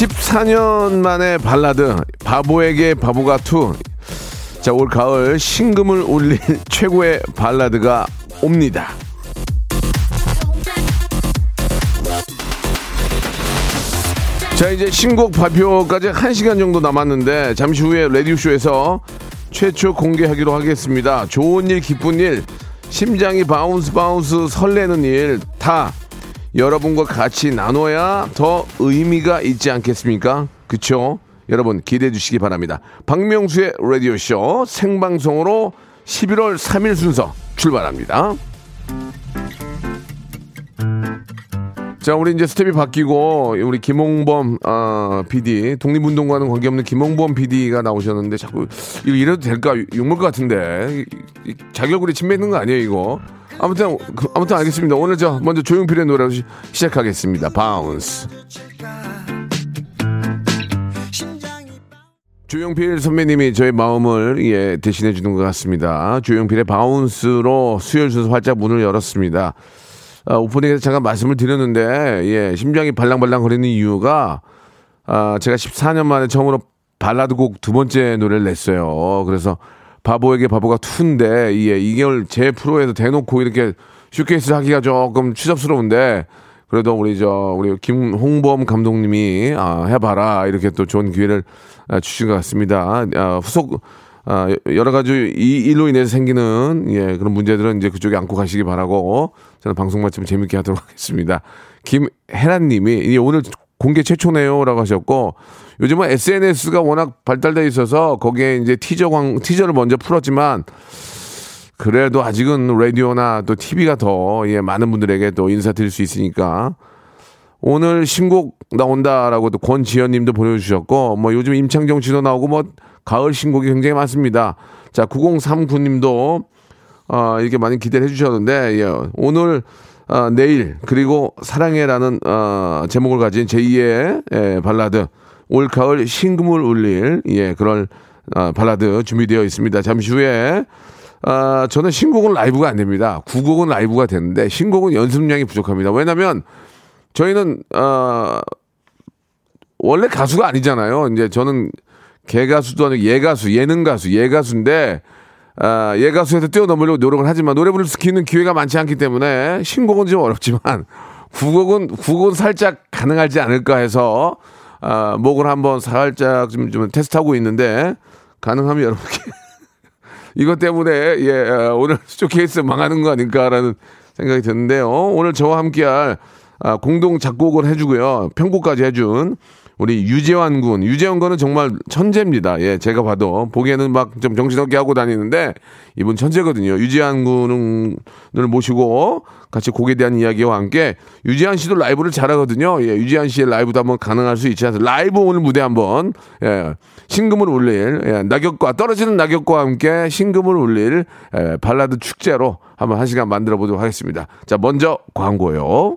14년 만에 발라드 바보에게 바보가 two 자, 올 가을 심금을 울릴 최고의 발라드가 옵니다. 자, 이제 신곡 발표까지 1시간 정도 남았는데 잠시 후에 라디오쇼에서 최초 공개하기로 하겠습니다. 좋은 일, 기쁜 일, 심장이 bounce bounce 설레는 일 다 여러분과 같이 나눠야 더 의미가 있지 않겠습니까? 그쵸? 여러분 기대해 주시기 바랍니다. 박명수의 라디오쇼 생방송으로 11월 3일 순서 출발합니다. 자, 우리 이제 스태프가 바뀌고 우리 김홍범 아, PD 독립운동과는 관계없는 김홍범 PD가 나오셨는데 자꾸 이거 이래도 될까 욕먹을 것 같은데 이- 이 자기 얼굴에 침 뱉는 거 아니에요 이거 아무튼 그- 아무튼 알겠습니다 오늘 저 먼저 조용필의 노래로 시- 시작하겠습니다 Bounce 조용필 선배님이 저의 마음을 예, 대신해 주는 것 같습니다. 조용필의 Bounce로 수요일 순서 활짝 문을 열었습니다. 아, 오프닝에서 잠깐 말씀을 드렸는데 예, 심장이 발랑발랑 거리는 이유가 아, 제가 14년 만에 처음으로 발라드 곡 두 번째 노래를 냈어요. 그래서 바보에게 바보가 two인데 예, 이걸 제 프로에서 대놓고 이렇게 쇼케이스 하기가 조금 추잡스러운데 그래도 우리 저 우리 김홍범 감독님이 아, 해봐라 이렇게 또 좋은 기회를 아, 주신 것 같습니다. 아, 후속 아, 여러 가지 이 일로 인해서 생기는 예, 그런 문제들은 이제 그쪽에 안고 가시기 바라고 저는 방송 마치면 재밌게 하도록 하겠습니다. 김혜란님이 이 오늘 공개 최초네요라고 하셨고 요즘은 SNS가 워낙 발달돼 있어서 거기에 이제 티저 광 티저를 먼저 풀었지만 그래도 아직은 라디오나 또 TV가 더 예, 많은 분들에게 또 인사드릴 수 있으니까 오늘 신곡 나온다라고 또 권지현님도 보내주셨고 뭐 요즘 임창정 씨도 나오고 뭐 가을 신곡이 굉장히 많습니다. 자 9039님도 어, 이렇게 많이 기대를 해주셨는데 예, 오늘 어, 내일 그리고 사랑해라는 어, 제목을 가진 제2의 예, 발라드 올 가을 심금을 울릴 예 그럴 어, 발라드 준비되어 있습니다. 잠시 후에 아, 저는 신곡은 라이브가 안 됩니다. 구곡은 라이브가 되는데 신곡은 연습량이 부족합니다. 왜냐면 저희는 어, 원래 가수가 아니잖아요. 이제 저는 개가수도 아니고 예가수, 예능 가수, 예가수인데 아, 예가수에서 뛰어넘으려고 노력을 하지만 노래 부를 수 있는 기회가 많지 않기 때문에 신곡은 좀 어렵지만 구곡은 구곡은 살짝 가능하지 않을까 해서 아, 목을 한번 살짝 좀, 좀 테스트하고 있는데 가능하면 여러분께 이것 때문에 예 어, 오늘 쇼케이스 망하는 거 아닐까라는 생각이 드는데요. 오늘 저와 함께할 아, 공동 작곡을 해주고요. 편곡까지 해준 우리 유재환 군. 유재환 군은 정말 천재입니다. 예, 제가 봐도 보기에는 막 좀 정신없게 하고 다니는데 이분 천재거든요. 유재환 군을 모시고 같이 곡에 대한 이야기와 함께 유재환 씨도 라이브를 잘하거든요. 예, 유재환 씨의 라이브도 한번 가능할 수 있지 않습니까? 라이브 오늘 무대 한번 예, 신금을 울릴 예, 낙엽과 떨어지는 낙엽과 함께 신금을 울릴 예, 발라드 축제로 한번 한 시간 만들어 보도록 하겠습니다. 자, 먼저 광고요.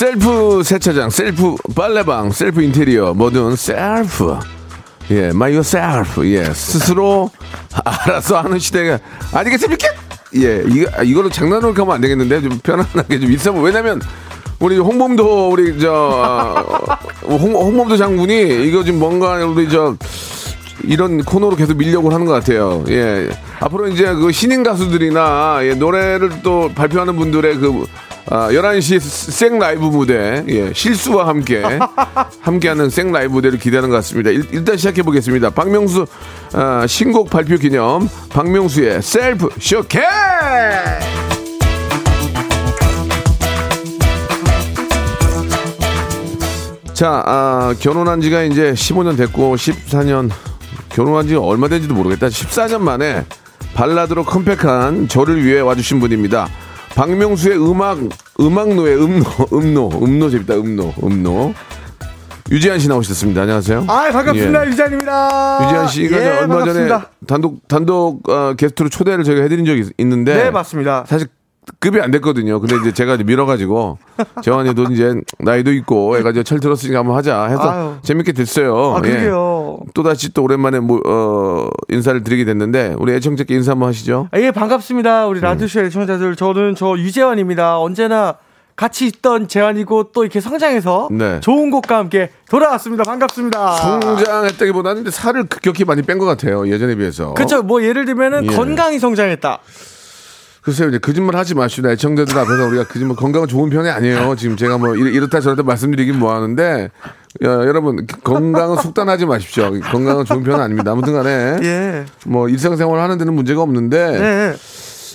셀프 세차장, 셀프 빨래방, 셀프 인테리어, 뭐든 셀프. 예, my yourself. 예, 스스로 알아서 하는 시대가 아니겠습니까? 예, 이거, 이걸로 장난으로 가면 안 되겠는데 좀 편안하게 좀 있어보. 왜냐면 우리 홍범도 우리 저 어, 홍, 홍범도 장군이 이거 좀 뭔가 우리 저 이런 코너로 계속 밀려고 하는 것 같아요. 예. 앞으로 이제 그 신인 가수들이나 예, 노래를 또 발표하는 분들의 그 아, 11시 생 라이브 무대, 예, 실수와 함께, 함께하는 생 라이브 무대를 기대하는 것 같습니다. 일, 단 시작해 보겠습니다. 박명수, 아, 신곡 발표 기념, 박명수의 셀프 쇼케! 자, 아, 결혼한 지가 이제 15년 됐고, 14년, 결혼한 지 얼마 된지도 모르겠다. 14년 만에 발라드로 컴팩한 저를 위해 와주신 분입니다. 박명수의 음악, 음악노의 음노, 음노, 음노 재밌다, 음노, 음노. 유지한 씨 나오셨습니다. 안녕하세요. 아 반갑습니다 예. 유지한입니다. 유지한 씨가 예, 얼마 반갑습니다. 전에 단독, 단독 어, 게스트로 초대를 저희가 해드린 적이 있- 있는데. 네 맞습니다. 사실 급이 안 됐거든요. 근데 이제 제가 이제 밀어가지고 재환이도 이제 나이도 있고 해가지고 철 들었으니까 한번 하자 해서 아유. 재밌게 됐어요. 아 예. 또 다시 또 오랜만에 뭐, 어, 인사를 드리게 됐는데 우리 애청자께 인사 한번 하시죠. 아, 예 반갑습니다 음. 우리 라디오쇼 애청자들 저는 저 유재환입니다. 언제나 같이 있던 재환이고 또 이렇게 성장해서 네. 좋은 곡과 함께 돌아왔습니다. 반갑습니다. 성장했다기보다는 살을 급격히 많이 뺀 것 같아요. 예전에 비해서. 그렇죠. 뭐 예를 들면은 예. 건강히 성장했다. 글쎄요, 이제 거짓말 하지 마시다. 애청자들 앞에서 우리가 거짓말 건강은 좋은 편이 아니에요. 지금 제가 뭐 이렇- 이렇 다 저렇다 말씀드리긴 뭐 하는데 야, 여러분 건강은 속단하지 마십시오. 건강은 좋은 편은 아닙니다. 아무튼 간에 예. 뭐 일상생활 하는 데는 문제가 없는데 네.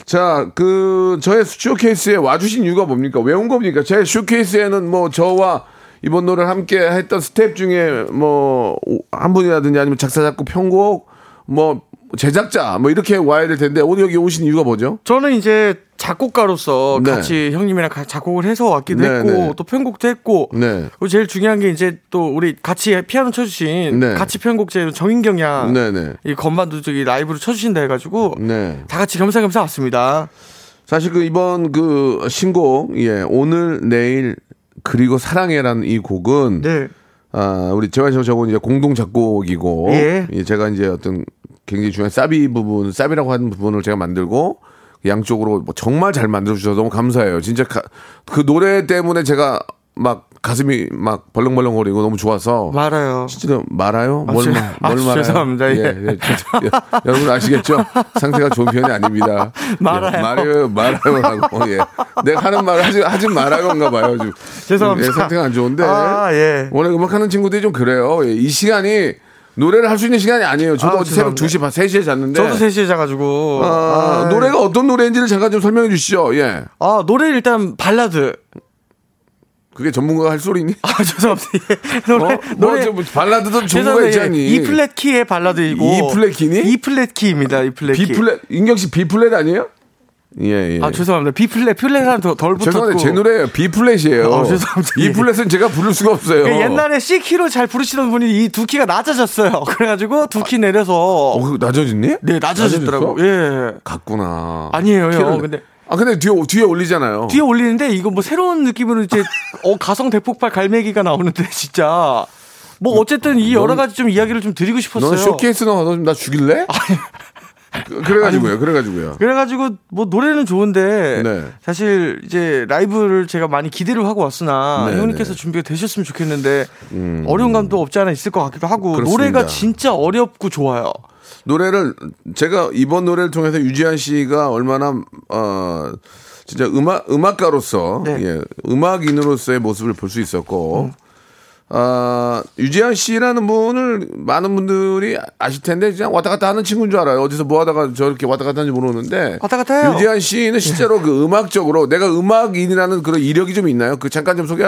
자, 그 저의 쇼케이스에 와주신 이유가 뭡니까? 왜 온 겁니까? 제 쇼케이스에는 뭐 저와 이번 노래를 함께 했던 스태프 중에 뭐 한 분이라든지 아니면 작사 작곡 편곡 뭐 제작자 뭐 이렇게 와야 될 텐데 오늘 여기 오신 이유가 뭐죠? 저는 이제 작곡가로서 네. 같이 형님이랑 가- 작곡을 해서 왔기도 네, 했고 네. 또 편곡도 했고 네. 그리고 제일 중요한 게 이제 또 우리 같이 피아노 쳐주신 네. 같이 편곡제 정인경 양 네네. 이 건반도 저기 라이브로 쳐주신다 해가지고 네. 다 같이 겸사겸사 왔습니다. 사실 그 이번 그 신곡 예 오늘 내일 그리고 사랑해라는 이 곡은 네. 아, 우리 재환 씨하고 이제 공동 작곡이고, 예. 제가 이제 어떤 굉장히 중요한 사비 부분, 사비라고 하는 부분을 제가 만들고, 양쪽으로 뭐 정말 잘 만들어 주셔서 너무 감사해요. 진짜 가- 그 노래 때문에 제가 막 가슴이 막 벌렁벌렁거리고 너무 좋아서. 말아요. 진짜 말아요? 뭘, 죄- 마- 아, 뭘 말아요? 죄송합니다. 예. 예, 진짜, 예. 여러분 아시겠죠? 상태가 좋은 편이 아닙니다. 말아요. 예, 말아요, 말아요라고. 예. 내가 하는 말을 하지, 하지 말아요인가 봐요. 지금. 죄송합니다. 예, 상태가 안 좋은데. 아, 예. 원래 음악하는 친구들이 좀 그래요. 예, 이 시간이 노래를 할 수 있는 시간이 아니에요. 저도 아, 어제 새벽 죄송합니다. 2시, 반 3시에 잤는데. 저도 3시에 자가지고. 아, 아, 노래가 어떤 노래인지를 잠깐 좀 설명해 주시죠. 예. 아, 노래 일단 발라드. 그게 전문가가 할 소리니? 아, 죄송합니다. 예. 어? 노래, 뭐, 노래. 저, 뭐 발라드도 전문가 예. 않니? E 플랫 키의 발라드이고. E 플랫 키니? E 플랫 키입니다. E 플랫 키. B 플랫, 인경 씨 B 플랫 아니에요? 예, 예. 아, 죄송합니다. B 플랫, 플랫은 더, 덜 붙었고. 죄송한데 제 노래예요. B 플랫이에요. 아, 죄송합니다. E 플랫은 제가 부를 수가 없어요. 그 옛날에 C 키로 잘 부르시던 분이 이 두 키가 낮아졌어요. 그래가지고 두키 내려서. 어, 낮아졌니? 네, 낮아졌더라고. 낮아졌어? 예. 갔구나. 아니에요, 키를- 형. 근데 아, 근데 뒤에, 뒤에 올리잖아요. 뒤에 올리는데 이거 뭐 새로운 느낌으로 이제 어 가성 대폭발 갈매기가 나오는데 진짜 뭐 어쨌든 이 여러 가지 좀 이야기를 좀 드리고 싶었어요. 넌 쇼케이스 나와서 나 죽일래? 그- 그래가지고요, 그래가지고요. 그래가지고 뭐 노래는 좋은데 네. 사실 이제 라이브를 제가 많이 기대를 하고 왔으나 네, 형님께서 네. 준비가 되셨으면 좋겠는데 어려운 감도 없지 않아 있을 것 같기도 하고 그렇습니다. 노래가 진짜 어렵고 좋아요. 노래를 제가 이번 노래를 통해서 유지한 씨가 얼마나 어 진짜 음악 음악가로서 네. 예 음악인으로서의 모습을 볼 수 있었고 아 유재환 씨라는 분을 많은 분들이 아실 텐데 그냥 왔다 갔다 하는 친구인 줄 알아요 어디서 뭐 하다가 저렇게 왔다 갔다 하는지 모르는데 왔다 갔다 해요. 유재환 씨는 실제로 그 음악적으로 내가 음악인이라는 그런 이력이 좀 있나요 그 잠깐 좀 소개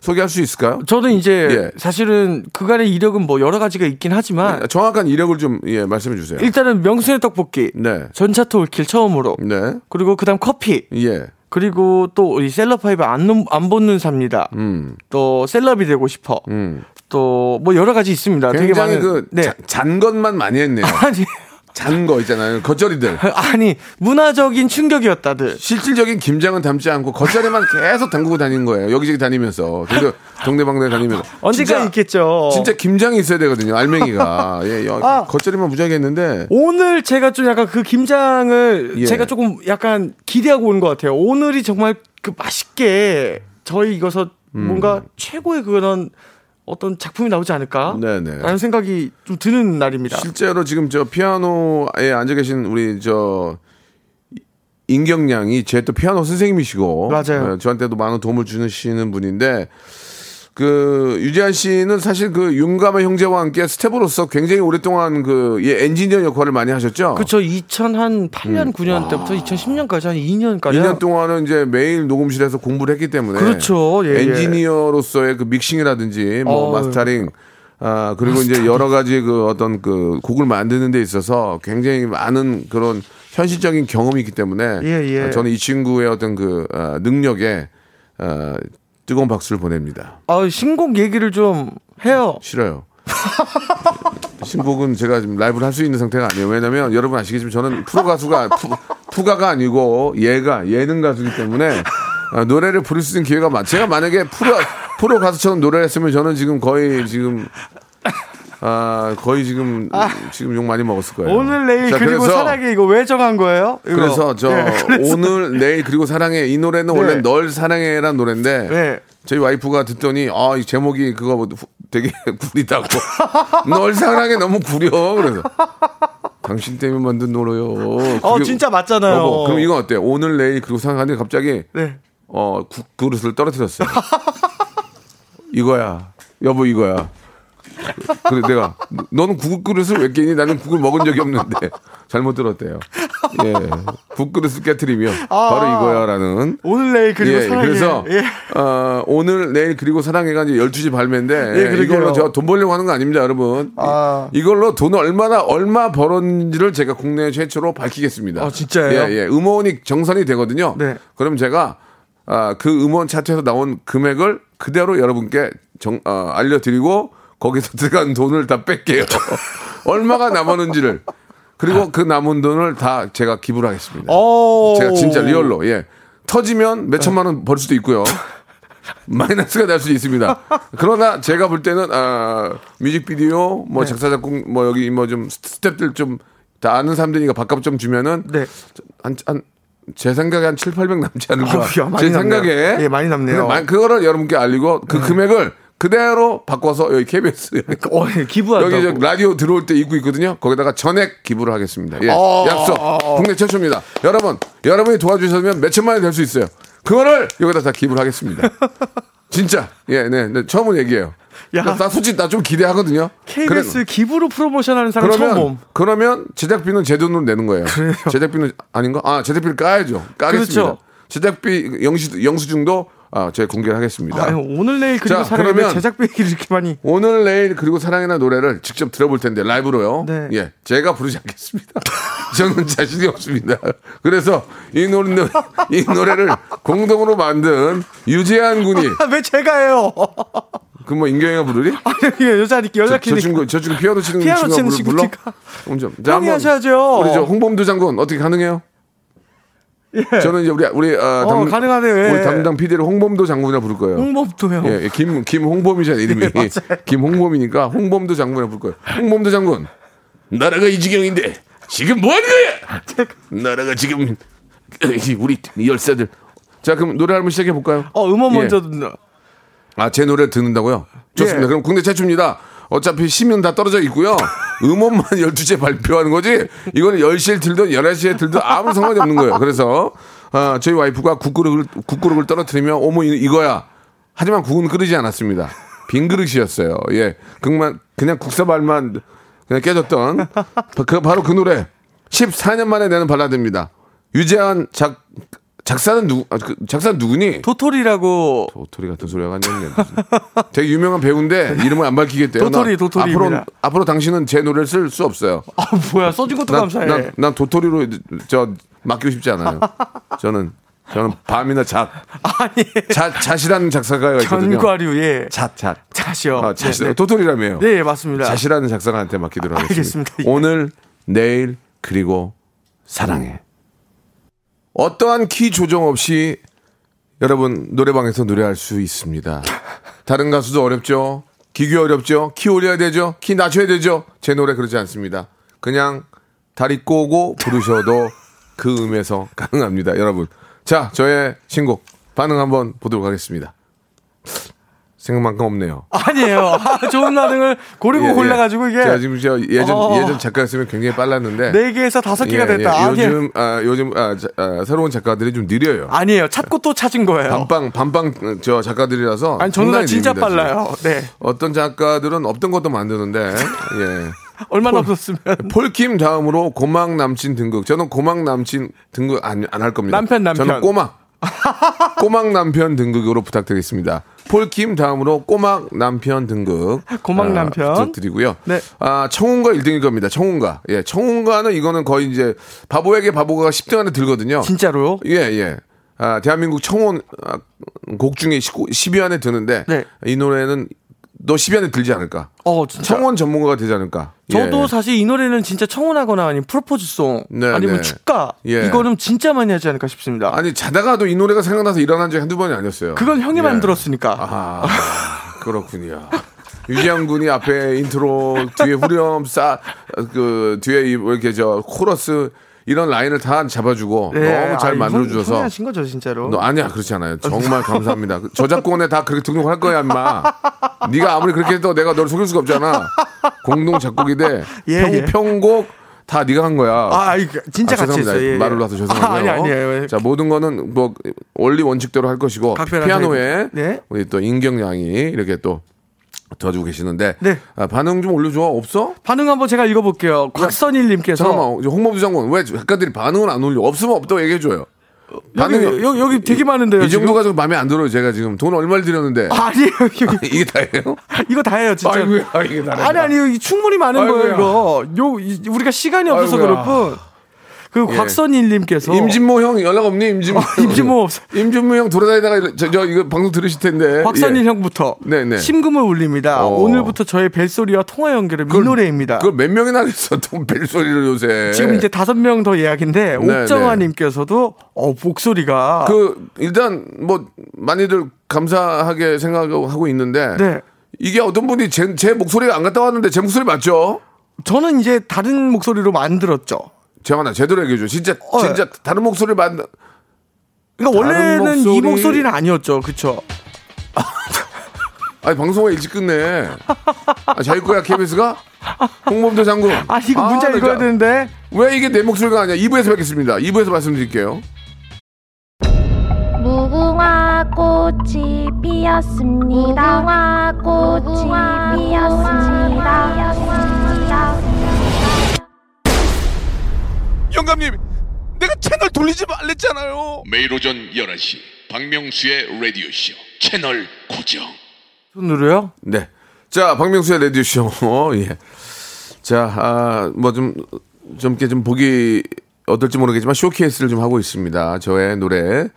소개할 수 있을까요 저는 이제 예. 사실은 그간의 이력은 뭐 여러 가지가 있긴 하지만 정확한 이력을 좀 예 말씀해 주세요 일단은 명수네 떡볶이, 네 전 차트 all kill 처음으로 네. 그리고 그다음 커피 예. 그리고 또 이 셀럽파이브 안, 눈- 안 본 눈 삽니다. 음. 또 셀럽이 되고 싶어. 음. 또 뭐 여러 가지 있습니다. 되게 굉장히 많은 그 네. 자- 잔 것만 많이 했네요. 아니 잔 거 있잖아요. 겉절이들. 아니 문화적인 충격이었다들. 실질적인 김장은 담지 않고 겉절이만 계속 담그고 다니는 거예요. 여기저기 다니면서. 동네, 동네방네 다니면서. 언제까지 진짜- 있겠죠. 진짜 김장이 있어야 되거든요. 알맹이가. 예, 여- 아. 겉절이만 무지하게 했는데. 오늘 제가 좀 약간 그 김장을 예. 제가 조금 약간 기대하고 오는 것 같아요. 오늘이 정말 그 맛있게 저희 이거서 음. 뭔가 최고의 그런 어떤 작품이 나오지 않을까? 네네. 라는 생각이 좀 드는 날입니다. 실제로 지금 저 피아노에 앉아 계신 우리 저 인경 양이 제 또 피아노 선생님이시고 맞아요. 어, 저한테도 많은 도움을 주시는 분인데 그 유재환 씨는 사실 그 용감한 형제와 함께 스텝으로서 굉장히 오랫동안 그 예, 엔지니어 역할을 많이 하셨죠. 그쵸. 2008년, 9년 때부터 2010년까지 한 2년까지. 2년 동안은 이제 매일 녹음실에서 공부를 했기 때문에 그렇죠. 예, 예. 엔지니어로서의 그 믹싱이라든지 뭐 어우. mastering 아 그리고 이제 여러 가지 그 어떤 그 곡을 만드는 데 있어서 굉장히 많은 그런 현실적인 경험이 있기 때문에 예, 예. 아, 저는 이 친구의 어떤 그 아, 능력에 아, 뜨거운 박수를 보냅니다. 아, 신곡 얘기를 좀 해요. 싫어요. 신곡은 제가 지금 라이브를 할 수 있는 상태가 아니에요. 왜냐면 여러분 아시겠지만 저는 프로 가수가 푸, 푸가가 아니고 얘가 예능 가수이기 때문에 아, 노래를 부를 수 있는 기회가 많. 제가 만약에 프로 프로 가수처럼 노래를 했으면 저는 지금 거의 지금 아 거의 지금 지금 욕 많이 먹었을 거예요. 오늘 내일 자, 그리고 그래서- 사랑해 이거 왜 정한 거예요? 이거. 그래서 저 예, 그래서- 오늘 내일 그리고 사랑해 이 노래는 네. 원래 널 사랑해란 노래인데 네. 저희 와이프가 듣더니 아 이 제목이 그거 뭐 후- 되게 구리다고 널 사랑해 너무 구려 그래서 당신 때문에 만든 노래요. 어, 진짜 맞잖아요. 여보, 그럼 이건 어때요? 오늘 내일 그리고 사랑하는데 갑자기 네. 어 국그릇을 떨어뜨렸어요. 이거야 여보 이거야. 그래 내가 너는 국그릇을 왜 깨니? 나는 국을 먹은 적이 없는데 잘못 들었대요. 예, 국그릇을 깨뜨리며 바로 이거야라는. 오늘 내일 아. 그리고 예, 사랑해. 그래서 예. 어, 오늘 내일 그리고 사랑해가 이제 12시 발매인데 예. 이걸로 저돈 벌려고 하는 거 아닙니다, 여러분. 아. 이걸로 돈을 얼마나 얼마 벌었는지를 제가 국내 최초로 밝히겠습니다. 아, 진짜예요? 예, 예. 음원이 정산이 되거든요. 네. 그럼 제가 아, 그 음원 차트에서 나온 금액을 그대로 여러분께 정, 어, 알려드리고 거기서 들어간 돈을 다 뺄게요. 얼마가 남았는지를 그리고 그 남은 돈을 다 제가 기부를 하겠습니다. 오. 제가 진짜 real로 예 터지면 몇 천만 원 벌 수도 있고요. 마이너스가 날 수도 있습니다. 그러나 제가 볼 때는 아, 뮤직비디오 뭐 작사 작곡 뭐 여기 뭐 좀 스텝들 좀 다 아는 사람들이니까 밥값 좀 주면은 네. 한한 제 생각에 한 7, 800 남지 않을까. 많이 제 남네요. 생각에 예, 많이 남네요. 그거를 여러분께 알리고 그 금액을 그대로 바꿔서 여기 KBS 어, 예, 기부한다고. 여기 저 라디오 들어올 때 입고 있거든요. 거기다가 전액 기부를 하겠습니다. 예. 어, 약속. 국내 최초입니다. 여러분, 여러분이 도와주시면 몇 천만 원이 될수 있어요. 그거를 여기다 다 기부를 하겠습니다. 진짜. 예, 네. 네. 처음은 얘기해요. 야. 나, 나 솔직히 나 좀 기대하거든요. KBS 그래- 기부로 프로모션하는 사람 처음 그러면 봄. 그러면 제작비는 제 돈으로 내는 거예요. 제작비는 아닌가? 아, 제작비를 까야죠. 까겠습니다. 그렇죠. 제작비 영시, 영수증도 아, 제가 공개를 하겠습니다. 아유, 오늘 내일 그리고 자, 사랑해 그러면- 제작비 이렇게 많이. 오늘 내일 그리고 사랑이나 노래를 직접 들어볼 텐데 라이브로요. 네. 예, 제가 부르지 않겠습니다. 저는 자신이 없습니다. 그래서 이 노래 이 노래를 공동으로 만든 유재한 군이 아, 왜 제가 해요? 그뭐 인경이가 부르리? 아니, 여자니까 저, 여자끼리. 저 친구 저 친구 피아노 치는 피아노 친구가 치는 불- 불러? 좀. 형이 하셔야죠. 우리 저 홍범도 장군 어떻게 가능해요? 저는 이제 우리 우리 아, 어, 가능하네요. 예. 우리 담당 PD를 홍범도 장군이라 부를 거예요. 홍범도요. 예, 예, 김 김홍범이잖아요 이름이. 네, 맞아요. 김홍범이니까 홍범도 장군이라 부를 거예요. 홍범도 장군. 나라가 이 지경인데 지금 뭐 하는 거야? 나라가 지금 우리 열사들. 자 그럼 노래 한번 시작해 볼까요? 어, 음원 예. 먼저 듣는. 아, 제 노래를 듣는다고요? 좋습니다. 예. 그럼 국내 최초입니다. 어차피 시면 다 떨어져 있고요. 음원만 12시에 발표하는 거지. 이거는 10시에 들든 11시에 들든 아무 상관이 없는 거예요. 그래서 아, 저희 와이프가 국그릇을, 국그릇을 떨어뜨리며 어머 이- 이거야. 하지만 국은 끓이지 않았습니다. 빈 그릇이었어요. 예. 그만 그냥 국사발만 그냥 깨졌던 그 바로 그 노래 14년 만에 내는 발라드입니다. 유재한 작 작사는 누구 아, 그 작사는 누구니? 도토리라고. 도토리 같은 소리가. 무슨. 되게 유명한 배우인데 이름을 안 밝히겠대요. 도토리, 나 도토리입니다. 앞으로 앞으로 당신은 제 노래를 쓸 수 없어요. 아, 뭐야. 써준 것도 난, 감사해. 난, 난 도토리로 저 맡기고 싶지 않아요. 저는 저는 밤이나 잣. 아니. 잣 잣이라는 작사가가 있거든요. 견과류, 예. 잣 잣. 자시요. 아, 잣 네, 네. 도토리라며요. 네, 예, 맞습니다. 잣이라는 작사가한테 맡기도록 하겠습니다. 알겠습니다. 예. 오늘 내일 그리고 사랑해. 어떠한 키 조정 없이 여러분 노래방에서 노래할 수 있습니다. 다른 가수도 어렵죠. 기교 어렵죠. 키 올려야 되죠. 키 낮춰야 되죠. 제 노래 그러지 않습니다. 그냥 다리 꼬고 부르셔도 그 음에서 가능합니다. 여러분. 자, 저의 신곡 반응 한번 보도록 하겠습니다. 생각만큼 없네요. 아니에요. 아, 좋은 반응을 고르고 예, 예. 골라가지고 이게 제가 지금 저 예전 어. 예전 작가였으면 굉장히 빨랐는데 네 개에서 다섯 개가 예, 됐다. 예. 아니에요. 요즘 아, 요즘 아, 자, 아, 새로운 작가들이 좀 느려요. 아니에요. 찾고 또 찾은 거예요. 반빵 반빵 저 작가들이라서 아니 저는 진짜 지금. 빨라요. 네. 어떤 작가들은 없던 것도 만드는데 예. 얼마나 없었으면 폴킴 다음으로 고막 남친 등극. 저는 고막 남친 등극 안할 겁니다. 남편, 남편. 저는 꼬막. 꼬막 남편 등극으로 부탁드리겠습니다. 폴킴 다음으로 꼬막 남편 등극. 꼬막 아, 남편. 부탁드리고요. 네. 아, 청혼가 1등일 겁니다. 청혼가. 예, 청혼가는 이거는 거의 이제 바보에게 바보가 10등 안에 들거든요. 진짜로요? 예, 예. 아, 대한민국 청혼 아, 곡 중에 10위 안에 드는데 네. 이 노래는 너 10위 안에 들지 않을까? 어 진짜. 청혼 전문가가 되지 않을까? 저도 예. 사실 이 노래는 진짜 청혼하거나 아니면 프로포즈송 네, 아니면 네. 축가 예. 이거는 진짜 많이 하지 않을까 싶습니다. 아니 자다가도 이 노래가 생각나서 일어난 적이 한두 번이 아니었어요. 그건 형이 예. 만들었으니까. 아 그렇군요. 유재환 군이 앞에 인트로 뒤에 후렴 싹 뒤에 이렇게 저 코러스 이런 라인을 다 잡아주고 너무 잘 아, 만들어 주셔서 형이 하신 거죠 진짜로. 너 아니야 그렇지 않아요. 정말 감사합니다. 그 저작권에 다 그렇게 등록할 거야 인마. 네가 아무리 그렇게 해도 내가 너를 속일 수가 없잖아. 공동 작곡이 돼 예, 평, 예. 편곡 다 네가 한 거야. 아, 이거 진짜 아, 같이 죄송합니다. 했어요. 예, 예. 말을 놔서 죄송하고요. 아, 아니 아니에요. 자 모든 거는 뭐 원리 원칙대로 할 것이고 피아노에. 네. 우리 또 인경 양이 이렇게 또 도와주고 계시는데 네. 아, 반응 좀 올려줘 없어? 반응 한번 제가 읽어볼게요. 곽선일님께서 잠깐만 홍보부 장관 왜 작가들이 반응을 안 올려? 없으면 없다고 얘기해줘요. 여기, 반응이- 여기, 여기 되게 많은데요. 이 지금? 정도가 좀 마음에 안 들어요. 제가 지금 돈 얼마를 들였는데 아니에요. 이거, 이게 다예요? 이거 다예요 진짜. 아이고야 이게. 아니 아니 충분히 많은 아이고야. 거예요 이거. 요 이- 우리가 시간이 없어서 아이고야. 그럴 뿐. 그 예. 곽선일님께서 임진모 형 연락 없니? 임진모. 임진모 없어. 임진모 형 돌아다니다가 저, 저 이거 방송 들으실 텐데. 곽선일 예. 형부터 네네. 심금을 울립니다. 어. 오늘부터 저의 벨소리와 통화 연결은 이 노래입니다. 그걸 몇 명이나 했어? 또 벨소리를 요새. 지금 이제 다섯 명 더 예약인데 네, 옥정아님께서도 어 목소리가 그 일단 뭐 많이들 감사하게 생각하고 있는데 네 이게 어떤 분이 제, 제 목소리가 안 갔다 왔는데 제 목소리 맞죠? 저는 이제 다른 목소리로 만들었죠. 재환아 제대로 얘기해 줘. 진짜 어, 진짜 다른 목소리 만 그러니까 다른 원래는 이 목소리- 목소리는 아니었죠, 그렇죠? 아니 방송을 일찍 끝내. 아, 자기 거야 KBS가? 홍범도 장군. 아 이거 문자 나 읽어야 진짜- 되는데 왜 이게 내 목소리가 아니야? 2부에서 뵙겠습니다. 2부에서 말씀드릴게요. 무궁화 꽃이 피었습니다. 무궁화 꽃이 피었습니다. 영감님, 내가 채널 돌리지 말랬잖아요. 매일 오전 11시 박명수의 라디오쇼 채널 고정 손으로요? 네. 자, 박명수의 레디오쇼. 예. 자, 아, 뭐 좀, 좀, 이렇게 좀 보기 어떨지 모르겠지만 쇼케이스를 좀 하고 있습니다. 저의 노래.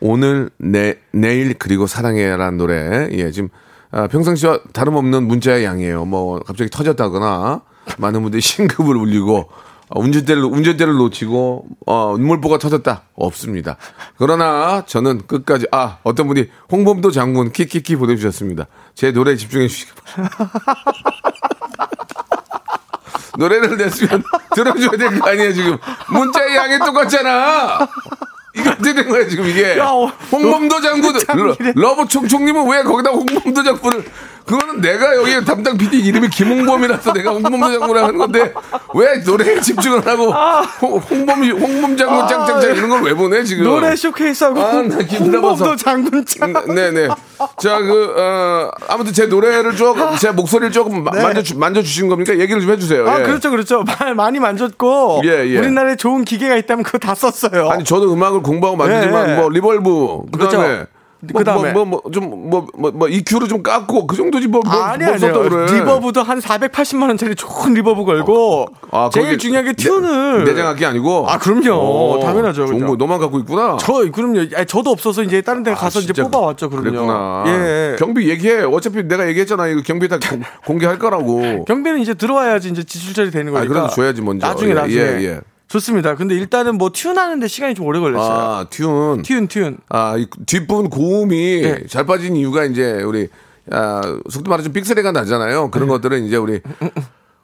오늘, 내, 내일, 그리고 사랑해라는 노래. 예, 지금, 아, 평상시와 다름없는 문자의 양이에요. 뭐, 갑자기 터졌다거나, 많은 분들이 신급을 울리고, 어, 운전대를, 운전대를 놓치고, 어, 눈물보가 터졌다. 없습니다. 그러나 저는 끝까지, 아, 어떤 분이 홍범도 장군 키키키 보내주셨습니다. 제 노래에 집중해 주시기 바랍니다. 노래를 냈으면 들어줘야 될 거 아니에요, 지금. 문자의 양이 똑같잖아! 이게 어떻게 된 거야, 지금 이게. 야, 어, 홍범도 장군. 러, 버 총총님은 왜 거기다 홍범도 장군을, 그거는 내가 여기 담당 PD 이름이 김홍범이라서 내가 홍범도 장군을 하는 건데, 왜 노래에 집중을 하고, 홍, 홍범, 홍범 장군 짱짱짱 이런 걸 왜 보내, 지금. 노래 쇼케이스하고 아. 홍범도 장군 짱. 음, 네네. 자, 그, 어, 아무튼 제 노래를 조금, 제 목소리를 조금 마- 네. 만져, 만져 주신 겁니까? 얘기를 좀 해주세요. 아 예. 그렇죠 그렇죠 말 많이 만졌고 예, 예. 우리나라에 좋은 기계가 있다면 그거 다 썼어요. 아니, 저도 음악을 공부하고 만들지만, 예, 예. 뭐, reverb, 그 다음에, 그렇죠. 그다음에. 뭐, 뭐, 뭐, 좀, 뭐, 뭐, 뭐, EQ를 좀 깎고, 그 정도지, 뭐, 뭐, 아니 뭐 아니요 그래. reverb도 한 480만 원짜리 좋은 reverb 걸고 아, 제일 거기 중요한 게 내- tune은 내장악기 아니고? 아, 그럼요. 오, 당연하죠, 좋은 그죠. 거 너만 갖고 있구나. 저 그럼요 아니, 저도 없어서 이제 다른 데 가서 아, 이제 진짜 뽑아왔죠 그럼요. 그랬구나. 예. 경비 얘기해. 어차피 내가 얘기했잖아. 이거 경비 다 공- 공개할 거라고. 경비는 이제 들어와야지 이제 지출 처리 되는 아, 거니까. 그래도 줘야지, 먼저. 나중에 예, 나중에. 예, 예. 좋습니다. 근데 일단은 뭐 tune하는데 시간이 좀 오래 걸렸어요. 아, tune. tune tune. 아, 이 뒷부분 고음이 네. 잘 빠진 이유가 이제 우리 아, 속도 좀 삑사리가 나잖아요. 네. 그런 것들은 이제 우리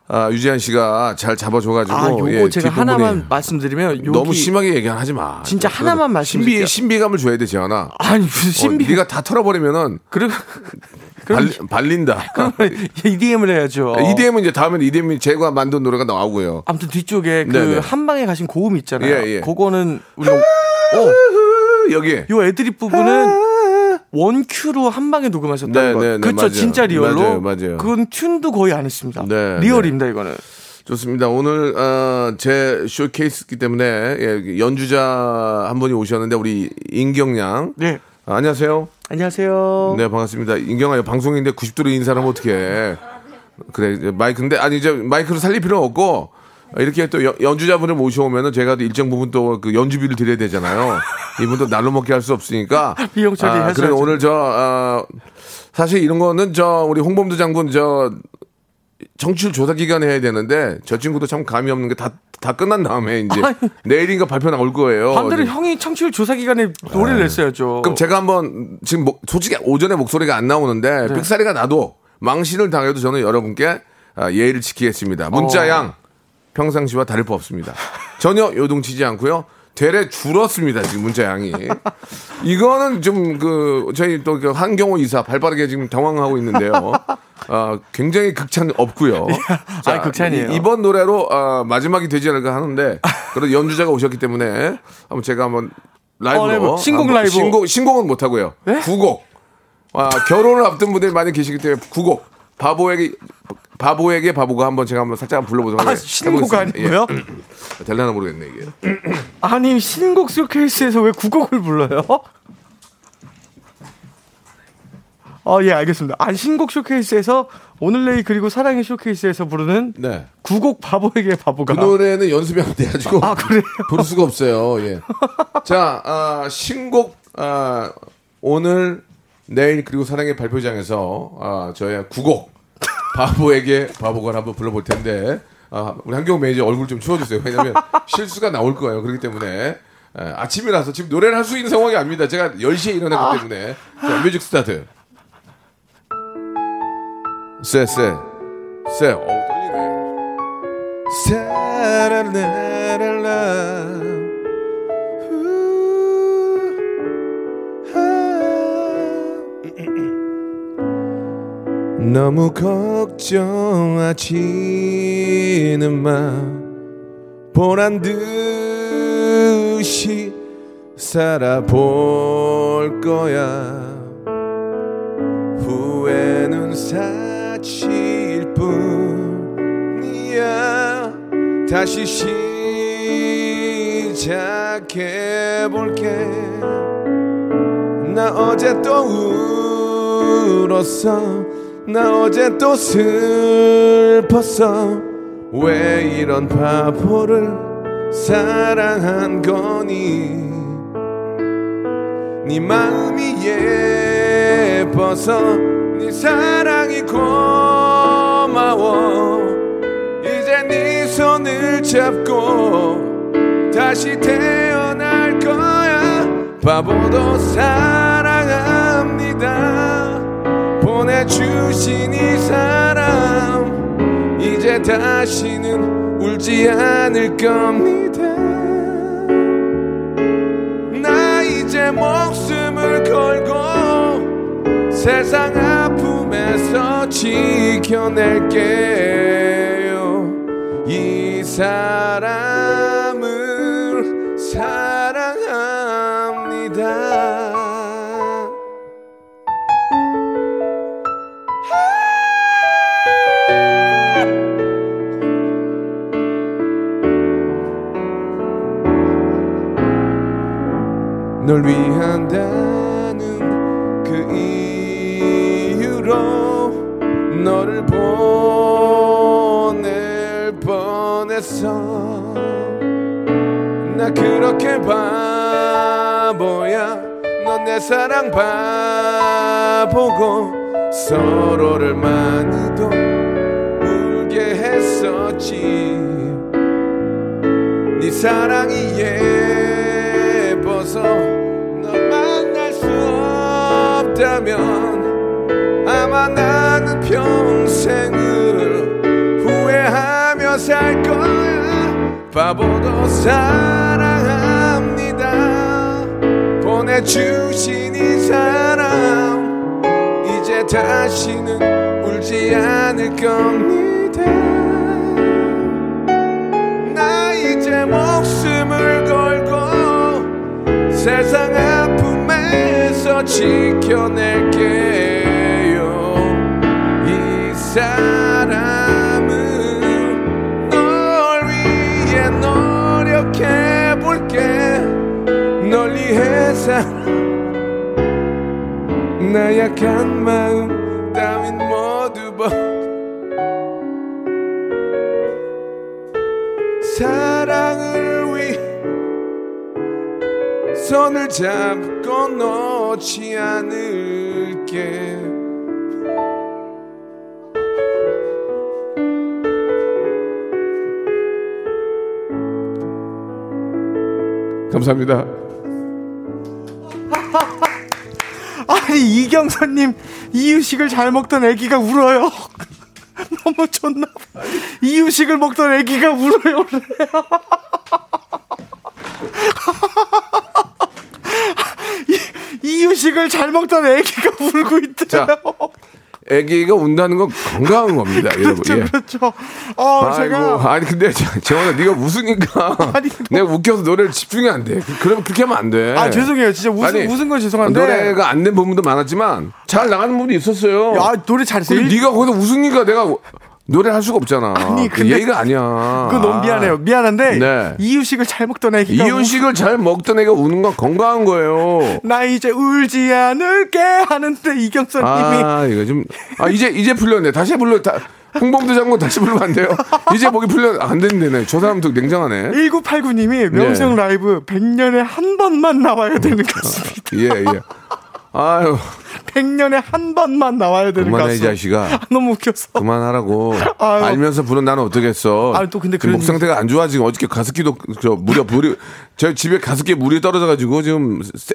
아, 유지한 씨가 잘 잡아줘가지고 아, 요거 예, 제가 하나만 말씀드리면 너무 심하게 얘기 하지 마. 진짜 하나만 말씀드릴게요. 신비 신비감을 줘야 돼, 지현아. 아니 무슨 신비 어, 네가 다 털어버리면은 그럼 그럼 발, 발린다. EDM을 해야죠. EDM은 이제 다음엔 EDM이 제가 만든 노래가 나오고요. 아무튼 뒤쪽에 그 네네. 한방에 가신 고음 있잖아요. 예, 예. 그거는 우리가 어, 여기 요 애드립 부분은 one cue로 한 방에 녹음하셨다는 네, 거. 네, 네, 그렇죠. 맞아요. 진짜 real로. 맞아요, 맞아요. 그건 tune도 거의 안 했습니다. 네, real입니다, 이거는. 좋습니다. 오늘 어, 제 쇼케이스이기 때문에 예, 연주자 한 분이 오셨는데 우리 인경 양. 네. 아, 안녕하세요. 안녕하세요. 네 반갑습니다. 인경아 방송인데 90도로 인사하면 어떡해. 그래 이제 마이크인데 아니 이제 마이크로 살릴 필요는 없고 이렇게 또 연- 연주자분을 모셔오면은 제가 또 일정 부분 또 그 연주비를 드려야 되잖아요. 이분도 날로 먹게 할 수 없으니까. 비용 처리 아, 그래. 오늘 저 어, 사실 이런 거는 저 우리 홍범도 장군 저 정치율 조사 기간에 해야 되는데 저 친구도 참 감이 없는 게 다 다 끝난 다음에 이제 아니. 내일인가 발표 나올 거예요. 반대로 네. 형이 청취율 조사 기간에 노래를 냈어야죠. 그럼 제가 한번 지금 목- 솔직히 오전에 목소리가 안 나오는데 네. 삑사리가 나도 망신을 당해도 저는 여러분께 아, 예의를 지키겠습니다. 문자양 어. 평상시와 다를 바 없습니다. 전혀 요동치지 않고요. 되레 줄었습니다 지금 문자 양이. 이거는 좀 그 저희 또 그 한경호 이사 발빠르게 지금 당황하고 있는데요. 아, 굉장히 극찬 없고요. 아, 극찬이에요. 이- 이번 노래로 아, 마지막이 되지 않을까 하는데 그런 연주자가 오셨기 때문에 한번 제가 한번 라이브로 어, 라이브. 신곡 라이브. 신곡 신곡은 못 하고요. 네? 구곡. 아, 결혼을 앞둔 분들이 많이 계시기 때문에 구곡. 바보에게 바보에게 바보가 한번 제가 한번 살짝 불러보도록 아, 해- 신곡. 아니고요? 예. 될라나 모르겠네 이게. 아니 신곡 쇼케이스에서 왜 구곡을 불러요? 어, 예, 알겠습니다. 아, 신곡 쇼케이스에서 오늘 내일 그리고 사랑의 쇼케이스에서 부르는 네. 구곡 바보에게 바보가. 그 노래는 연습이 안 돼가지고 아, 그래요? 부를 수가 없어요. 예. 자, 아, 신곡 아, 오늘 내일 그리고 사랑의 발표장에서 아, 저의 구곡 바보에게 바보가 한번 불러볼 텐데 아, 우리 한경 매니저 얼굴 좀 치워주세요. 왜냐면 실수가 나올 거예요. 그렇기 때문에. 에, 아 침이라서 지금 노래를 할 수 있는 상황이 아닙니다. 제가 10시에 일어났기 때문에. 자, music start. 쎄쎄. 쎄. 어우 떨리네 너무 걱정하지는 마. 보란 듯이 살아볼 거야. 후회는 사치일 뿐이야. 다시 시작해볼게. 나 어제 또 울었어 나 어제 또 슬펐어. 왜 이런 바보를 사랑한 거니? 네 마음이 예뻐서 네 사랑이 고마워. 이제 네 손을 잡고 다시 태어날 거야. 바보도 사랑합니다 주신 이 사람 이제 다시는 울지 않을 겁니다. 나 이제 목숨을 걸고 세상 아픔에서 지켜낼게요. 이 사람 널 위한다는 그 이유로 너를 보낼 뻔했어. 나 그렇게 바보야. 넌 내 사랑 바보고 서로를 많이도 울게 했었지. 네 사랑이 예뻐서 없다면 아마 나는 평생을 혼자 살 거야 바보도 사랑합니다. 보내주신 이 사람 이제 다시는 울지 않을 겁니다. 나 이제 목숨을 걸고 세상 아픔에 서 지켜낼게요. 이 사람은 널 위해 노력해볼게. 널 위해 살아 나약한 마음 따윈 모두 버 사 손을 잡고 놓지 않을게 감사합니다. 아니 이경선님 이유식을 잘 먹던 애기가 울어요. 너무 좋나 봐. 이유식을 먹던 애기가 울어요. 이유식을 잘 먹던 애기가 울고 있대요. 자, 아기가 운다는 건 건강한 겁니다, 여러분. 그렇죠, 예. 그렇죠. 어, 아이고, 제가 아니 근데 재- 재원아 네가 웃으니까 아니, 내가 웃겨서 노래를 집중이 안 돼. 그- 그러면 그렇게 하면 안 돼. 아 죄송해요. 진짜 웃은, 아니, 웃은 건 죄송한데. 노래가 안 된 부분도 많았지만 잘 나가는 부분이 있었어요. 야, 노래 잘했어요. 네가 거기서 웃으니까 내가 노래를 할 수가 없잖아. 아니, 그 예의가 아니야. 그거 너무 미안해요. 미안한데 네. 이유식을 잘 먹던 애기가 이유식을 잘 먹던 애가 우는 건 건강한 거예요. 나 이제 울지 않을게 하는데 이경선님이 아 이거 좀 아 이제 이제 풀렸네. 다시 불러 다 홍범도 장군 다시 부르면 안 돼요. 이제 목이 풀려 안 된다네. 저 사람도 냉정하네. 1989님이 명성 네. 라이브 100년에 한 번만 나와야 되는 가수입니다. 예 예. 아유 100년에 한 번만 나와야 되는 그만해 이 가수. 자식아. 너무 웃겼어. 그만하라고. 아유. 알면서 부른 나는 어떻겠어. 아유, 또 근데 지금 목 그런- 상태가 안 좋아 지금 어저께 가습기도 저 무려 물이 저 집에 가습기에 물이 떨어져가지고 지금 세-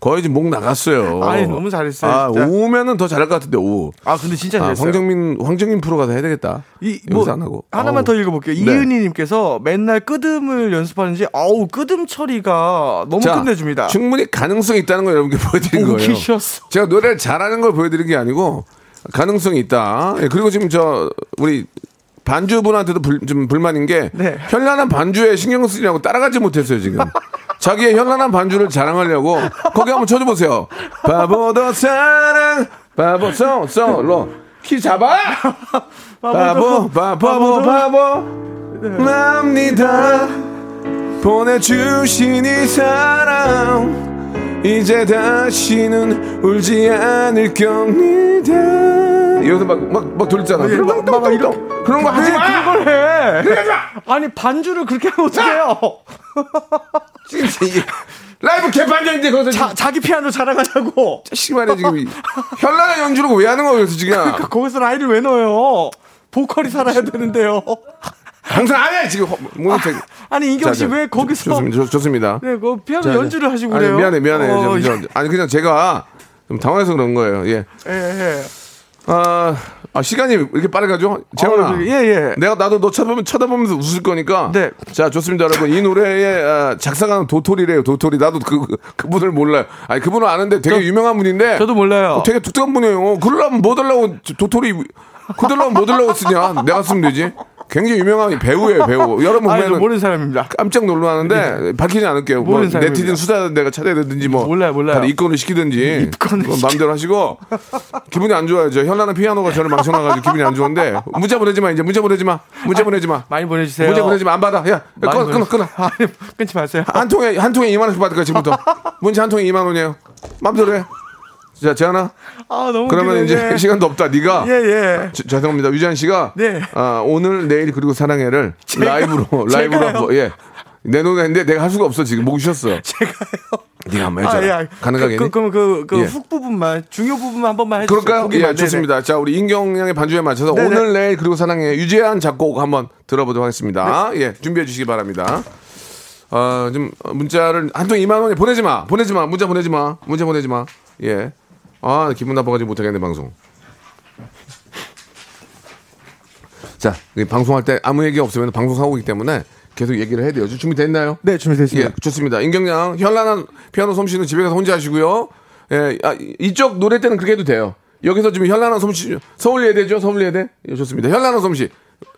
거의 지금 목 나갔어요. 아니, 너무 잘했어요, 아 진짜. 오후면은 더 잘할 것 같은데 오후. 아 근데 진짜 아, 잘했어요. 황정민 황정민 프로가 다 해야 되겠다. 이, 뭐, 여기서 안 하고. 하나만 어우. 더 읽어볼게요. 네. 이은희님께서 맨날 끄듬을 연습하는지, 아우, 끄듬 처리가 너무 자, 끝내줍니다. 충분히 가능성이 있다는 걸 여러분께 보여드린 거예요. 웃기셨어. 제가 노래를 잘하는 걸 보여드린 게 아니고 가능성이 있다. 예, 그리고 지금 저 우리 반주분한테도 불, 좀 불만인 게 네. 현란한 반주에 신경 쓰냐고 따라가지 못했어요 지금. 자기의 현란한 반주를 자랑하려고 거기 한번 쳐줘보세요. 바보도 사랑 바보 쏘 쏘로 키 잡아. 바보 바보 바보 납니다. 보내주신 이 사람 이제 다시는 울지 않을 겁니다 여기서 막 막 막 돌잖아 예, 막- 막- 막 이런- 그런 거 하지 왜마 그걸 해? 아니, 반주를 그렇게 하면 어떡해요? 지금 이 라이브 개판장인데 거기서 자, 자기 피아노 자랑하자고. 시간에 지금 이 현란한 연주를 왜 하는 거예요 지금 거기서 라이를 왜 넣어요? 보컬이 살아야 되는데요. 항상 안해 지금 모니터 아니, 이경 씨 자, 자, 왜 거기서. 좋습니다 좋- 좋습니다 네, 그 피아노 자, 연주를 하시고 아니, 그래요. 미안해 미안해 어, 저, 저, 아니 그냥 제가 좀 당황해서 그런 거예요 예 예, 예. 아, 아, 시간이 왜 이렇게 빨리 가죠? 재원아. 어, 예, 예. 내가 나도 너 쳐다보면 쳐다보면서 웃을 거니까. 네. 자, 좋습니다, 여러분. 이 노래의 아, 작사가는 도토리래요. 도토리. 나도 그 그분을 몰라요. 아니 그분은 아는데 되게 유명한 분인데. 저도 몰라요. 어, 되게 독특한 분이에요. 그러려면 뭐 달라고 도토리. 그들려면 뭐 달라고 쓰냐? 내가 쓰면 되지. 굉장히 유명한 배우예요, 배우. 여러분 아니, 저 보면은 모르는 사람입니다. 깜짝 놀라는데 밝히지 않을게요. 뭐. 네티즌 수사 내가 찾아야 되든지 뭐 몰라요, 몰라요. 입건을 시키든지 입건을 마음대로 하시고 기분이 안 좋아요. 저 현란한 피아노가 저를 망쳐놔가지고 기분이 안 좋은데 문자 보내지 마 이제 문자 보내지 마 문자 보내지 마 많이 보내주세요. 문자 보내지 마 안 받아 야 끊어 끊어 끊어 끊지 마세요. 한 통에 한 통에 2만 원씩 받을 거야 지금부터 문자 한 통에 2만 원이에요. 마음대로 해. 자 재하나 아, 너무 그러면 웃기네. 이제 시간도 없다. 네가 예, 예. 저- 죄송합니다. 유지한 씨가 네. 아, 오늘 내일 그리고 사랑해를 라이브로 라이브로 제가요? 한번, 예. 내 노래인데 내가 할 수가 없어 지금 목이 쉬었어. 제가요. 네가 한번 해줘. 아, 예. 가능하겠니? 그, 그, 그, 그, 예. 훅 부분만, 중요 부분만 한 번만 해주세요. 그럴까요? 예, 좋습니다. 자, 우리 인경 양의 반주에 맞춰서 네네. 오늘 내일 그리고 사랑해 유재한 작곡 한번 들어보도록 하겠습니다. 예, 준비해 주시기 바랍니다. 어, 좀 문자를 한 통 2만 원에 보내지 마. 보내지 마. 문자 보내지 마. 문자 보내지 마. 예. 아, 기분 나빠가지고 못하겠네 방송. 자, 이 방송할 때 아무 얘기 없으면 방송 사고이기 때문에 계속 얘기를 해야 돼요. 준비됐나요? 네, 준비됐습니다. 예, 좋습니다. 인경 양, 현란한 피아노 솜씨는 집에 가서 혼자 하시고요. 예, 아, 이쪽 노래 때는 그렇게 해도 돼요. 여기서 지금 현란한 솜씨, 서울 예대죠? 서울 예대? 예, 좋습니다. 현란한 솜씨.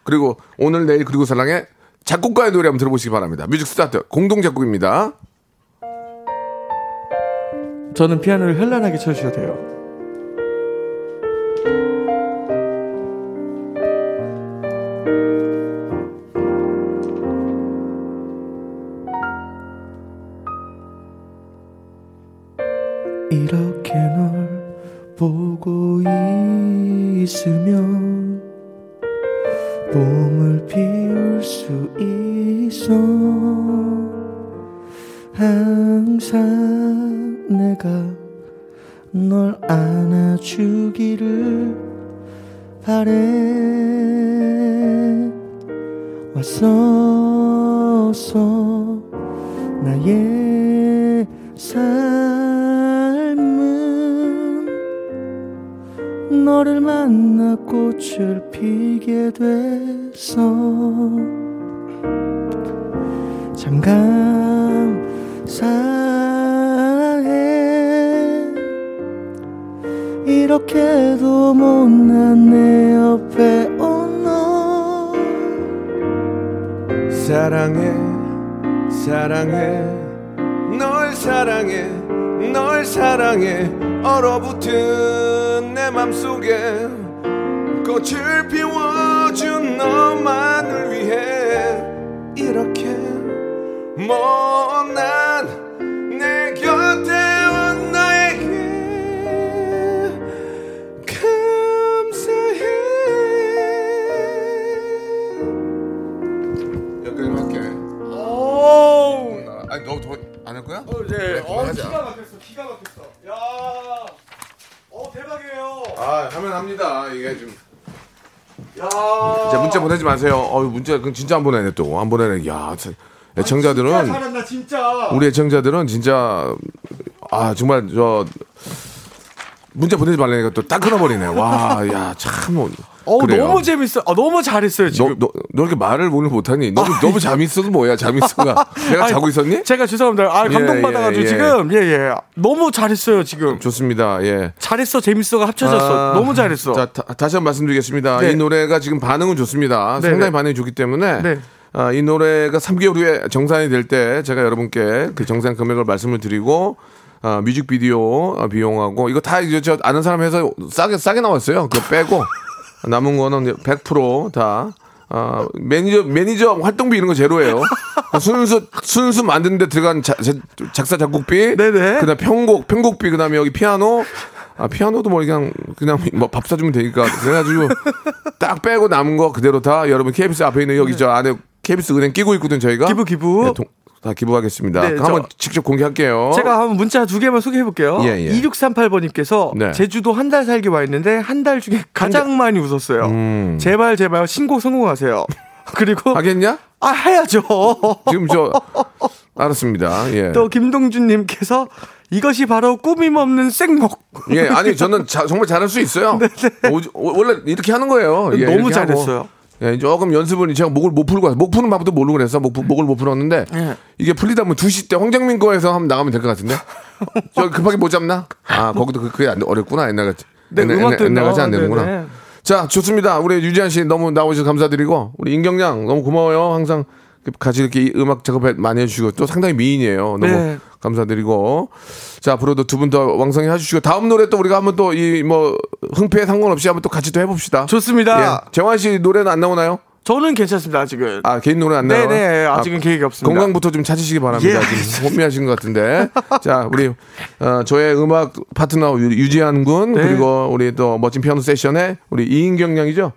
그리고 오늘, 내일, 그리고 사랑의 작곡가의 노래 한번 들어보시기 바랍니다. music start, 공동 작곡입니다. 저는 피아노를 현란하게 쳐주셔도 돼요. 이렇게 널 보고 있으면 봄을 피울 수 있어 항상 내가 널 안아주기를 바래. 왔었어 나의 삶은 너를 만나 꽃을 피게 됐어 참 감사 이렇게도 못난 내 옆에 온너 사랑해, 사랑해, 널 사랑해, 널 사랑해, 얼어붙은 내 맘속에 꽃을 피워준 너만을 위해 이렇게 못난 네. 어. 기가 막혔어, 기가 막혔어. 야, 어 대박이에요. 아 하면 합니다 이게 좀 야, 자, 문자 보내지 마세요. 어, 문자 그건 진짜 안 보내네 또. 안 보내네. 야, 참. 진짜 애청자들은 잘한다 진짜. 우리 애청자들은 진짜 아 정말 저 문자 보내지 말라니까 또 딱 끊어버리네. 와, 야, 참. 뭐, 어. 너무 재밌어. 아, 너무 잘했어요 너, 지금. 너, 너 이렇게 말을 오늘 못하니? 너무, 너무 잠 있어도 뭐야, 잠 있어가. 내가 아니, 자고 있었니? 제가 죄송합니다. 아 감동받아가지고 예, 예. 지금 예예 너무 잘했어요 지금. 좋습니다. 예. 잘했어 재밌어가 합쳐졌어. 아, 너무 잘했어. 자, 다, 다시 한번 말씀드리겠습니다. 네. 이 노래가 지금 반응은 좋습니다. 네, 상당히 네. 반응이 좋기 때문에 네. 아, 이 노래가 3개월 후에 정산이 될 때 제가 여러분께 그 정산 금액을 말씀을 드리고 아, 뮤직비디오 아, 비용하고 이거 다 이제 저 아는 사람 해서 싸게 싸게 나왔어요. 그거 빼고 남은 거는 이제 100%다 아, 매니저 매니저 활동비 이런 거 제로예요. 순수 순수 만드는데 들어간 자, 제- 작사 작곡비, 네네. 그다음 편곡 편곡비, 그다음에 여기 피아노, 아 피아노도 뭐 그냥 그냥 뭐 밥 사주면 되니까 그래가지고 딱 빼고 남은 거 그대로 다 여러분 KBS 앞에 있는 여기 저 안에 KBS 은행 끼고 있거든 저희가 기부, 기부. 네, 동- 다 기부하겠습니다. 네, 한번 저- 직접 공개할게요. 제가 한번 문자 두 개만 소개해 볼게요. 예, 예. 2638번님께서 네. 제주도 한 달 살기 와 있는데 한 달 중에 가장 많이 웃었어요. 음. 제발 제발 신곡 성공하세요. 그리고 하겠냐? 아 해야죠. 지금 저 알았습니다. 예. 또 김동준님께서 이것이 바로 꾸밈 없는 생목. 예, 아니 저는 자- 정말 잘할 수 있어요. 오- 오- 원래 이렇게 하는 거예요. 예, 네, 너무. 잘했어요. 예, 조금 연습을 제가 목을 못 풀고 목 푸는 방법도 모르고 그래서 목, 푸- 목을 못 풀었는데 예. 이게 풀리다 보면 2시 때 황정민 거에서 한번 나가면 될 것 같은데. 저 급하게 못 잡나? 아, 거기도 그- 그게 안, 어렵구나. 옛날 같이. 네, 옛날, 옛날, 옛날 같이 안 네, 되는구나. 네. 자, 좋습니다. 우리 유지한 씨 너무 나오셔서 감사드리고 우리 인경양 너무 고마워요. 항상 같이 이렇게 이 음악 작업 많이 해주시고 또 상당히 미인이에요. 너무 네. 감사드리고 자 앞으로도 두 분 더 왕성히 해주시고 다음 노래 또 우리가 한번 또 이 뭐 흥패에 상관없이 한번 또 같이 또 해봅시다. 좋습니다. 예. 정환 씨 노래는 안 나오나요? 저는 괜찮습니다 아직은. 아 개인 노래 안 나요? 네네 아직은 계획이 없습니다. 건강부터 좀 찾으시기 바랍니다. 예, 지금 혼미하신 것 같은데. 자, 우리 어, 저의 음악 파트너 유- 유지한 군 네. 그리고 우리 또 멋진 피아노 세션에 우리 이인경 양이죠?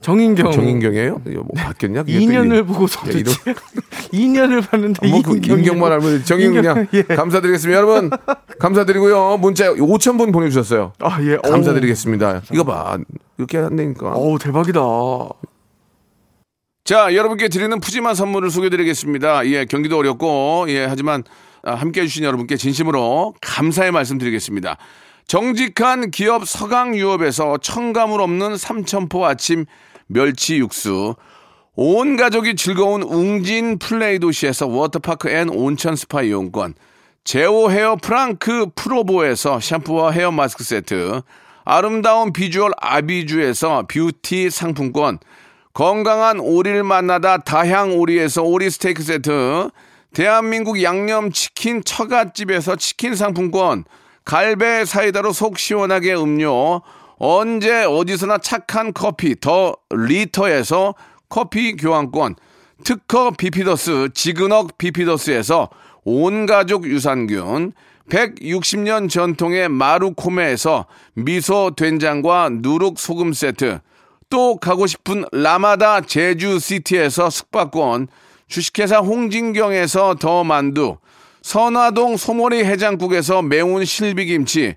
정인경. 정인경이에요? 이거 뭐 바뀌었냐? 그게 또 2년을 이- 보고서 야, 이런- 2년을 봤는데 뭐 그 인경만 알면 정인경 양 예. 감사드리겠습니다. 여러분 감사드리고요. 문자 5천 분 보내주셨어요. 아 예. 감사드리겠습니다. 이거 봐 이렇게 한다니까. 어우 대박이다. 자, 여러분께 드리는 푸짐한 선물을 소개드리겠습니다. 예, 경기도 어렵고, 예, 하지만 아, 함께 해주신 여러분께 진심으로 감사의 말씀 드리겠습니다. 정직한 기업 서강유업에서 첨가물 없는 삼천포 아침 멸치 육수, 온 가족이 즐거운 웅진 플레이 도시에서 워터파크 and 온천 스파 이용권, 제오 헤어 프랑크 프로보에서 샴푸와 헤어 마스크 세트, 아름다운 비주얼 아비주에서 뷰티 상품권, 건강한 오리를 만나다 다향 오리에서 오리 스테이크 세트, 대한민국 양념치킨 처갓집에서 치킨 상품권, 갈배 사이다로 속 시원하게 음료, 언제 어디서나 착한 커피 더 리터에서 커피 교환권, 특허 비피더스 지그넉 비피더스에서 온가족 유산균, 160년 전통의 마루코메에서 미소 된장과 누룩 소금 세트, 또 가고 싶은 라마다 제주시티에서 숙박권, 주식회사 홍진경에서 더 만두, 선화동 소머리 해장국에서 매운 실비김치,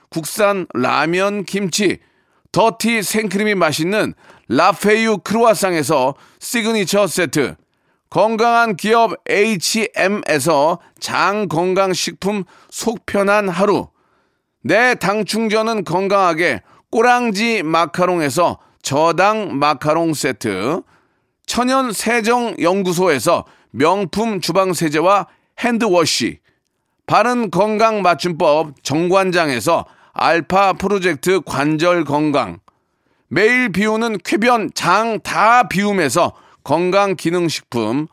국산 라면 김치, 더티 생크림이 맛있는 라페유 크루아상에서 시그니처 세트, 건강한 기업 H&M에서 장건강식품 속편한 하루, 내 당 충전은 건강하게 꼬랑지 마카롱에서 저당 마카롱 세트, 천연 세정 연구소에서 명품 주방 세제와 핸드워시, 바른 건강 맞춤법 정관장에서 알파 프로젝트 관절 건강, 매일 비우는 쾌변 장 다 비움에서 건강 기능 식품,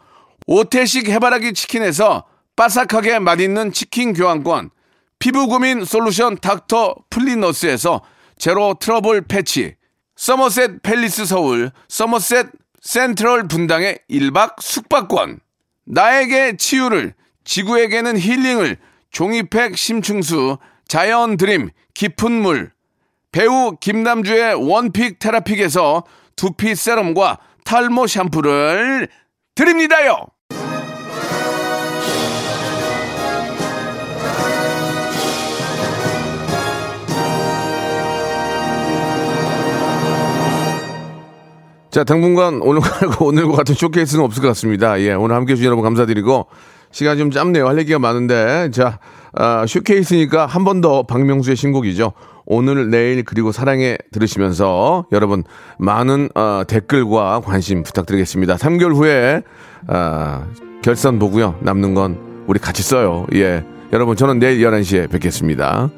오태식 해바라기 치킨에서 바삭하게 맛있는 치킨 교환권, 피부 고민 솔루션 닥터 플리너스에서 제로 트러블 패치, 서머셋 팰리스 서울, 서머셋 센트럴 분당의 1박 숙박권, 나에게 치유를, 지구에게는 힐링을, 종이팩 심층수, 자연 드림, 깊은 물, 배우 김남주의 one pick 테라픽에서 두피 세럼과 탈모 샴푸를 드립니다요! 자, 당분간 오늘과 오늘과 같은 쇼케이스는 없을 것 같습니다. 예, 오늘 함께 해주신 여러분 감사드리고, 시간이 좀 짧네요. 할 얘기가 많은데, 자, 아, 쇼케이스니까 한 번 더 박명수의 신곡이죠. 오늘, 내일, 그리고 사랑해 들으시면서 여러분 많은 어, 댓글과 관심 부탁드리겠습니다. 3개월 후에 아, 결산 보고요. 남는 건 우리 같이 써요. 예. 여러분, 저는 내일 11시에 뵙겠습니다.